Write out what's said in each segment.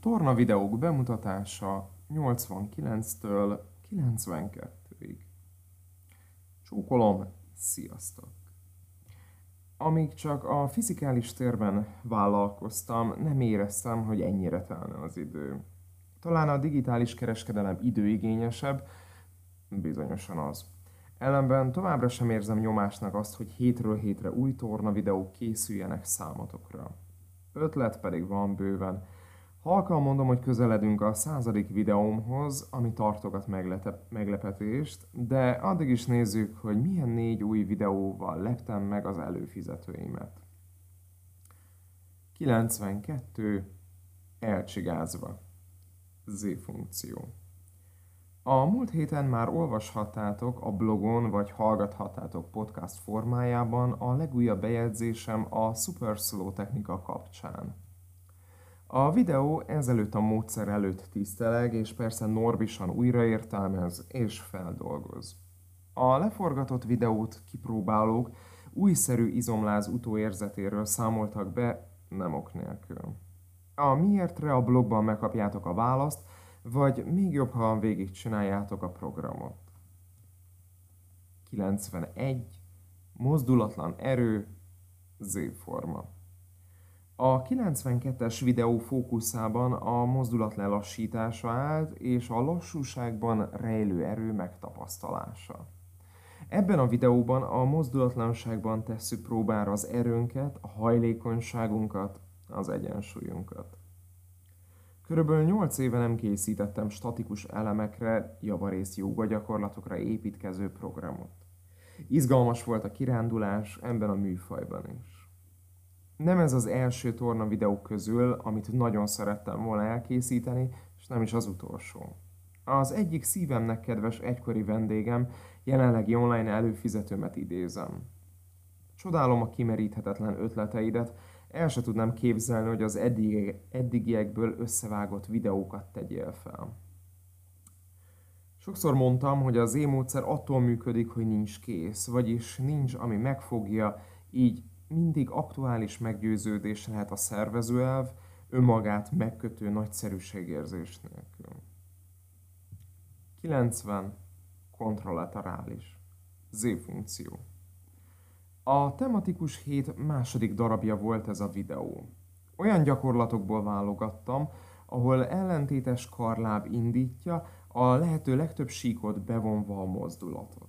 Torna videók bemutatása 89-től 92-ig. Csókolom, sziasztok! Amíg csak a fizikális térben vállalkoztam, nem éreztem, hogy ennyire telne az idő. Talán a digitális kereskedelem időigényesebb, bizonyosan az. Ellenben továbbra sem érzem nyomásnak azt, hogy hétről hétre új torna videók készüljenek számotokra. Ötlet pedig van bőven. Halkan mondom, hogy közeledünk a századik videómhoz, ami tartogat meglepetést, de addig is nézzük, hogy milyen négy új videóval leptem meg az előfizetőimet. 92. Elcsigázva. Z-funkció. A múlt héten már olvashattátok a blogon, vagy hallgathattátok podcast formájában a legújabb bejegyzésem a Super Slow technika kapcsán. A videó ezelőtt a módszer előtt tiszteleg, és persze norbisan újraértelmez és feldolgoz. A leforgatott videót kipróbálók újszerű izomláz utóérzetéről számoltak be, nem ok nélkül. A miértre a blogban megkapjátok a választ, vagy még jobb, ha végig csináljátok a programot. 91. Mozdulatlan erő, Z-forma. A 92-es videó fókuszában a mozdulat lelassítása állt, és a lassúságban rejlő erő megtapasztalása. Ebben a videóban a mozdulatlanságban tesszük próbára az erőnket, a hajlékonyságunkat, az egyensúlyunkat. Körülbelül 8 éve nem készítettem statikus elemekre, javarész joga gyakorlatokra építkező programot. Izgalmas volt a kirándulás ebben a műfajban is. Nem ez az első torna videó közül, amit nagyon szerettem volna elkészíteni, és nem is az utolsó. Az egyik szívemnek kedves egykori vendégem, jelenlegi online előfizetőmet idézem. Csodálom a kimeríthetetlen ötleteidet, el se tudnám képzelni, hogy az eddig, eddigiekből összevágott videókat tegyél fel. Sokszor mondtam, hogy az módszer attól működik, hogy nincs kész, vagyis nincs, ami megfogja, így mindig aktuális meggyőződés lehet a szervezőelv, önmagát megkötő nagyszerűségérzés nélkül. 90. Kontralaterális. Z-funkció. A tematikus hét második darabja volt ez a videó. Olyan gyakorlatokból válogattam, ahol ellentétes karláb indítja, a lehető legtöbb síkot bevonva a mozdulatot.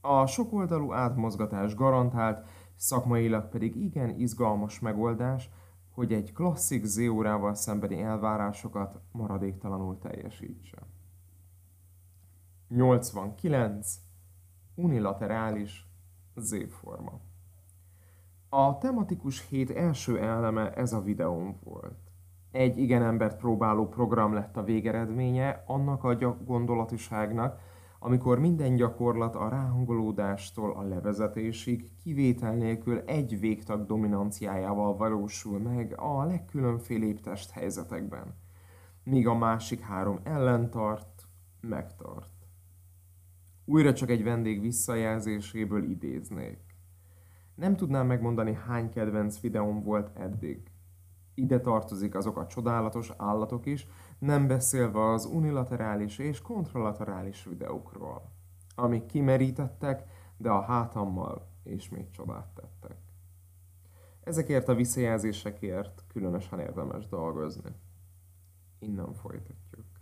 A sokoldalú átmozgatás garantált, szakmailag pedig igen izgalmas megoldás, hogy egy klasszik Z-órával szembeni elvárásokat maradéktalanul teljesítse. 89. Unilaterális Z-forma. A tematikus hét első eleme ez a videóm volt. Egy igen embert próbáló program lett a végeredménye annak a gondolatiságnak, amikor minden gyakorlat a ráhangolódástól a levezetésig kivétel nélkül egy végtag dominanciájával valósul meg a legkülönfélébb testhelyzetekben, míg a másik három ellentart, megtart. Újra csak egy vendég visszajelzéséből idéznék. Nem tudnám megmondani, hány kedvenc videóm volt eddig. Ide tartozik azok a csodálatos állatok is, nem beszélve az unilaterális és kontralaterális videókról, amik kimerítettek, de a hátammal és még csodát tettek. Ezekért a visszajelzésekért különösen érdemes dolgozni. Innen folytatjuk.